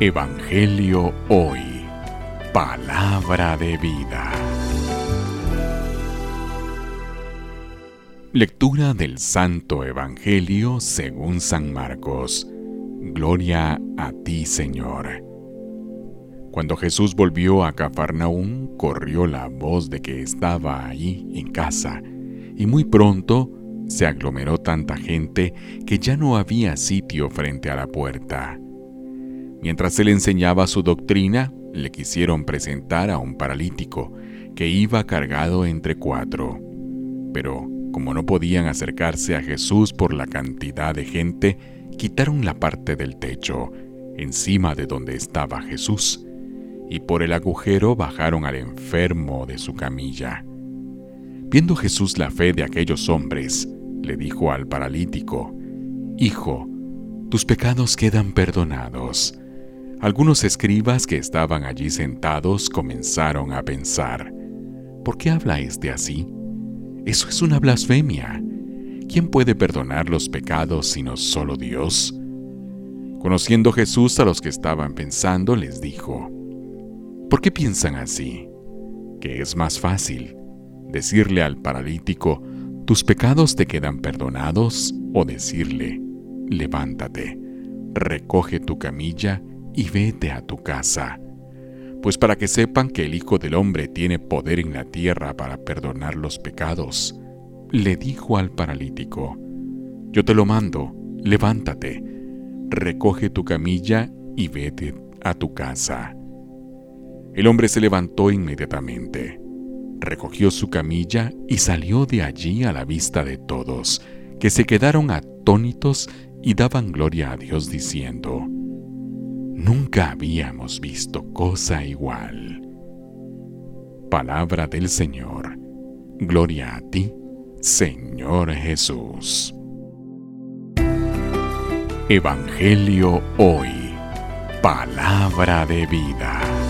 Evangelio Hoy. Palabra de vida. Lectura del Santo Evangelio según San Marcos. Gloria a ti, Señor. Cuando Jesús volvió a Cafarnaún, corrió la voz de que estaba allí en casa, y muy pronto se aglomeró tanta gente que ya no había sitio frente a la puerta. Mientras él enseñaba su doctrina, le quisieron presentar a un paralítico que iba cargado entre cuatro. Pero, como no podían acercarse a Jesús por la cantidad de gente, quitaron la parte del techo, encima de donde estaba Jesús, y por el agujero bajaron al enfermo de su camilla. Viendo Jesús la fe de aquellos hombres, le dijo al paralítico, Hijo, tus pecados quedan perdonados. Algunos escribas que estaban allí sentados comenzaron a pensar, ¿por qué habla este así? Eso es una blasfemia. ¿Quién puede perdonar los pecados sino solo Dios? Conociendo Jesús a los que estaban pensando, les dijo, ¿por qué piensan así? Que es más fácil decirle al paralítico, tus pecados te quedan perdonados, o decirle, levántate, recoge tu camilla y vete a tu casa. Pues para que sepan que el Hijo del Hombre tiene poder en la tierra para perdonar los pecados, le dijo al paralítico, Yo te lo mando, levántate, recoge tu camilla y vete a tu casa. El hombre se levantó inmediatamente, recogió su camilla y salió de allí a la vista de todos, que se quedaron atónitos y daban gloria a Dios diciendo, Nunca habíamos visto cosa igual. Palabra del Señor. Gloria a ti, Señor Jesús. Evangelio hoy. Palabra de vida.